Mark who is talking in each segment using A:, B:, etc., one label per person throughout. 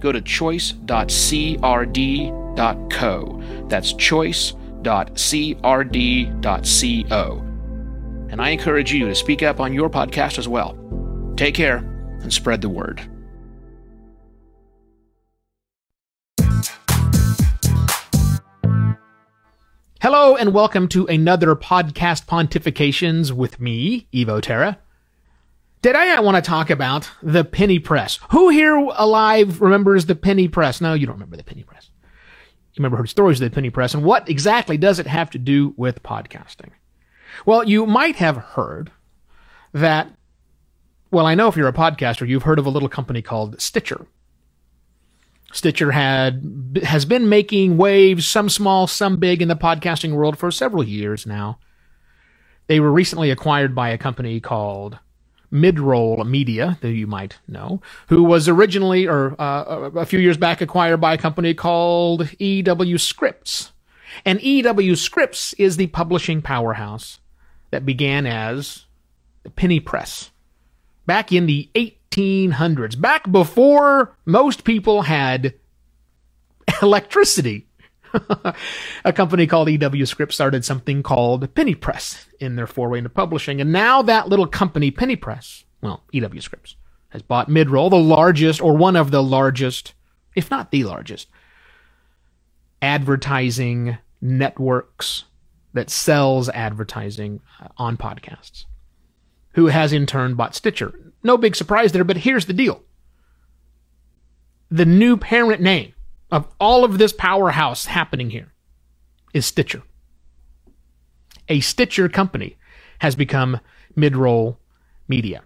A: go to choice.crd.co. That's choice.crd.co. And I encourage you to speak up on your podcast as well. Take care and spread the word. Hello and welcome to another podcast pontifications with me, Evo Terra. Today I want to talk about the penny press. Who here alive remembers the penny press? No, you don't remember the penny press. You remember heard stories of the penny press and what exactly does it have to do with podcasting? Well, you might have heard that well, I know if you're a podcaster, you've heard of a little company called Stitcher. Stitcher had has been making waves, some small, some big, in the podcasting world for several years now. They were recently acquired by a company called Midroll Media, that you might know, who was originally, or uh, a few years back, acquired by a company called EW Scripps. And EW Scripps is the publishing powerhouse that began as the Penny Press back in the 1800s, back before most people had electricity. a company called EW Script started something called Penny Press in their foray into publishing. And now that little company, Penny Press, well, EW Scripps, has bought Midroll, the largest or one of the largest, if not the largest, advertising networks that sells advertising uh, on podcasts, who has in turn bought Stitcher. No big surprise there, but here's the deal. The new parent name of all of this powerhouse happening here is Stitcher. A Stitcher company has become Midroll Media.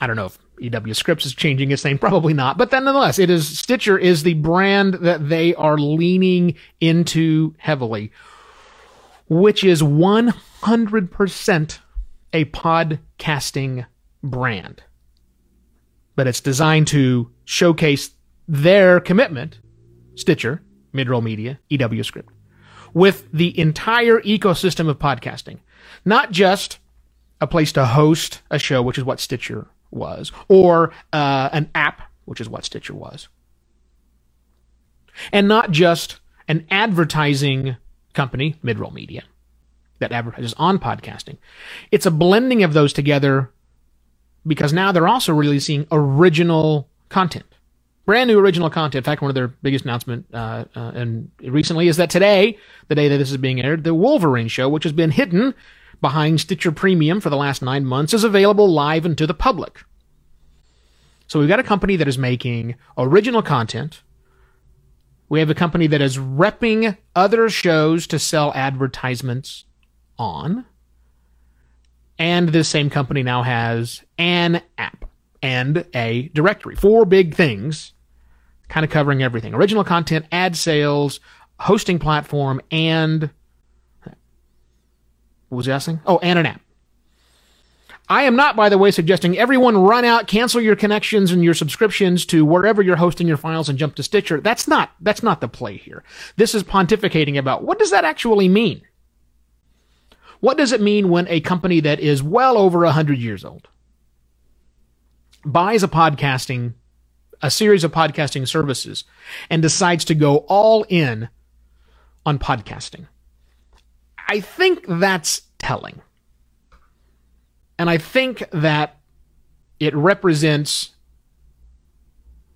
A: I don't know if EW Scripps is changing its name, probably not, but nonetheless, it is Stitcher is the brand that they are leaning into heavily, which is 100% a podcasting brand. But it's designed to showcase their commitment, Stitcher, Midroll Media, EW Script, with the entire ecosystem of podcasting. Not just a place to host a show, which is what Stitcher was, or uh, an app, which is what Stitcher was. And not just an advertising company, Midroll Media, that advertises on podcasting. It's a blending of those together because now they're also releasing original content. Brand new original content. In fact, one of their biggest announcement uh, uh, and recently is that today, the day that this is being aired, the Wolverine show, which has been hidden behind Stitcher Premium for the last nine months, is available live and to the public. So we've got a company that is making original content. We have a company that is repping other shows to sell advertisements on. And this same company now has an app and a directory. Four big things, kind of covering everything original content, ad sales, hosting platform, and what was I asking? Oh, and an app. I am not, by the way, suggesting everyone run out, cancel your connections and your subscriptions to wherever you're hosting your files and jump to Stitcher. That's not, that's not the play here. This is pontificating about what does that actually mean? What does it mean when a company that is well over 100 years old buys a podcasting, a series of podcasting services and decides to go all in on podcasting? I think that's telling. And I think that it represents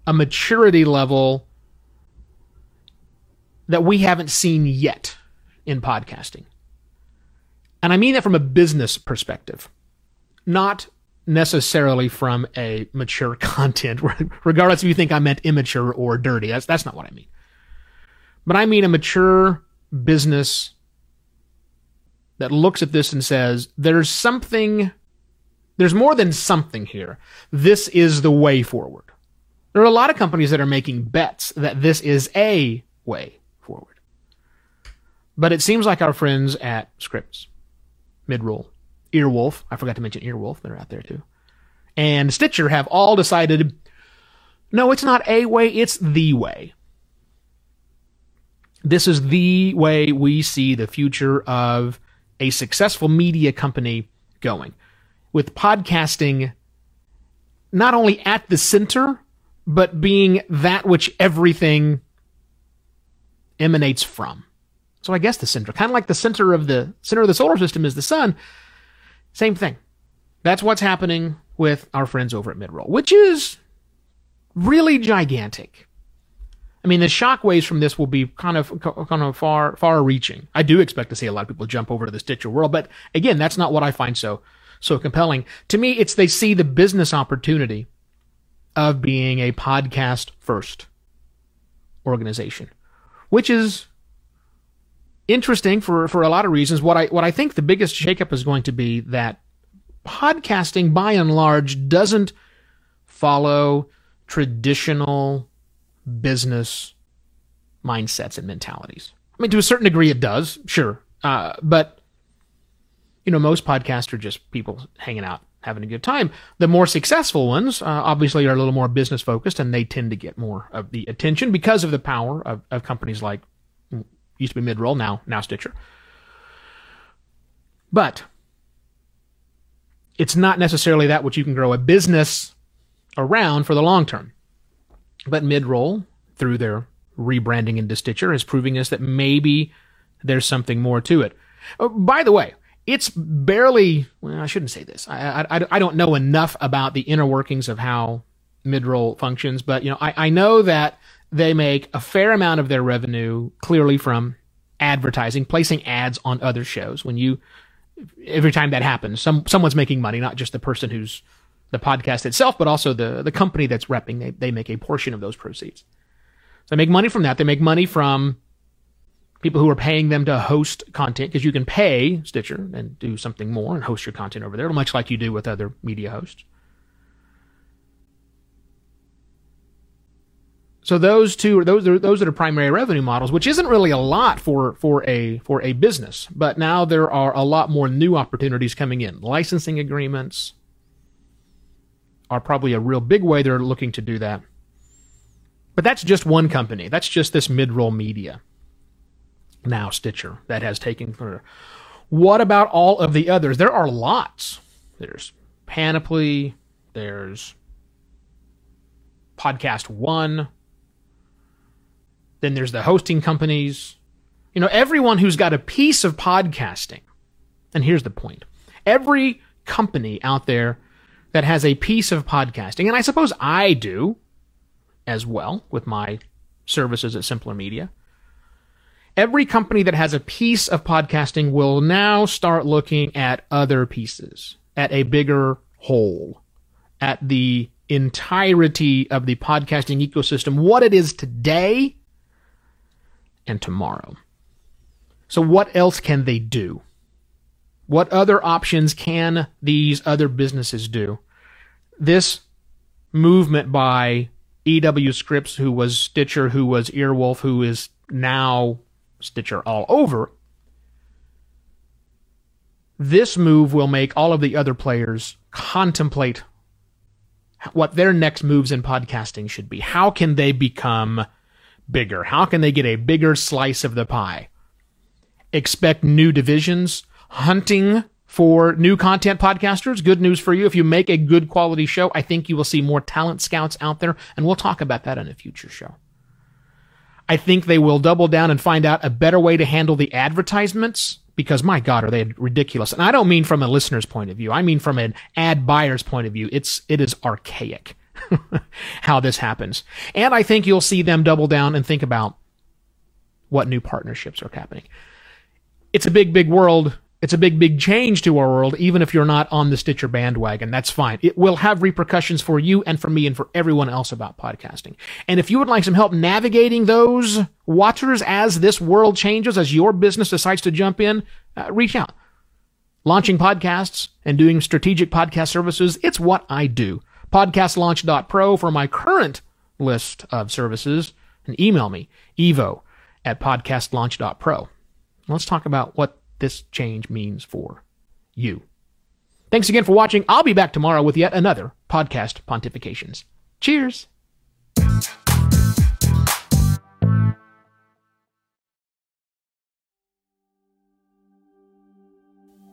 A: a maturity level that we haven't seen yet in podcasting. And I mean that from a business perspective, not necessarily from a mature content, regardless if you think I meant immature or dirty. That's, that's not what I mean. But I mean a mature business that looks at this and says, there's something, there's more than something here. This is the way forward. There are a lot of companies that are making bets that this is a way forward. But it seems like our friends at Scripps, Midroll, Earwolf, I forgot to mention Earwolf, they're out there too, and Stitcher have all decided no, it's not a way, it's the way. This is the way we see the future of a successful media company going. With podcasting not only at the center, but being that which everything emanates from. So I guess the center, kind of like the center of the center of the solar system is the sun. Same thing. That's what's happening with our friends over at Midroll, which is really gigantic. I mean, the shockwaves from this will be kind of kind of far far reaching. I do expect to see a lot of people jump over to the Stitcher world, but again, that's not what I find so so compelling. To me, it's they see the business opportunity of being a podcast first organization, which is interesting for, for a lot of reasons. What I what I think the biggest shakeup is going to be that podcasting by and large doesn't follow traditional business mindsets and mentalities. I mean, to a certain degree, it does, sure, uh, but you know, most podcasts are just people hanging out, having a good time. The more successful ones, uh, obviously, are a little more business focused, and they tend to get more of the attention because of the power of, of companies like used to be Midroll, now now Stitcher. But it's not necessarily that which you can grow a business around for the long term. But Midroll, through their rebranding into Stitcher, is proving us that maybe there's something more to it. Oh, by the way, it's barely, well, I shouldn't say this. I, I, I don't know enough about the inner workings of how Midroll functions, but you know, I, I know that they make a fair amount of their revenue clearly from advertising, placing ads on other shows. When you, every time that happens, some, someone's making money, not just the person who's the podcast itself, but also the, the company that's repping. They, they make a portion of those proceeds. So they make money from that. They make money from people who are paying them to host content because you can pay Stitcher and do something more and host your content over there, much like you do with other media hosts. So those two, those are those are the primary revenue models, which isn't really a lot for for a for a business. But now there are a lot more new opportunities coming in. Licensing agreements are probably a real big way they're looking to do that. But that's just one company. That's just this mid-roll media. Now Stitcher that has taken. For what about all of the others? There are lots. There's Panoply. There's Podcast One then there's the hosting companies. You know, everyone who's got a piece of podcasting. And here's the point every company out there that has a piece of podcasting, and I suppose I do as well with my services at Simpler Media. Every company that has a piece of podcasting will now start looking at other pieces, at a bigger whole, at the entirety of the podcasting ecosystem, what it is today and tomorrow. So, what else can they do? What other options can these other businesses do? This movement by EW Scripps, who was Stitcher, who was Earwolf, who is now Stitcher all over, this move will make all of the other players contemplate what their next moves in podcasting should be. How can they become bigger? How can they get a bigger slice of the pie? Expect new divisions, hunting for new content podcasters. Good news for you. If you make a good quality show, I think you will see more talent scouts out there, and we'll talk about that in a future show. I think they will double down and find out a better way to handle the advertisements because my God, are they ridiculous? And I don't mean from a listener's point of view. I mean from an ad buyer's point of view. It's, it is archaic. how this happens. And I think you'll see them double down and think about what new partnerships are happening. It's a big, big world. It's a big, big change to our world, even if you're not on the Stitcher bandwagon. That's fine. It will have repercussions for you and for me and for everyone else about podcasting. And if you would like some help navigating those waters as this world changes, as your business decides to jump in, uh, reach out. Launching podcasts and doing strategic podcast services, it's what I do podcastlaunch.pro for my current list of services and email me, evo at podcastlaunch.pro. Let's talk about what this change means for you. Thanks again for watching. I'll be back tomorrow with yet another podcast pontifications. Cheers.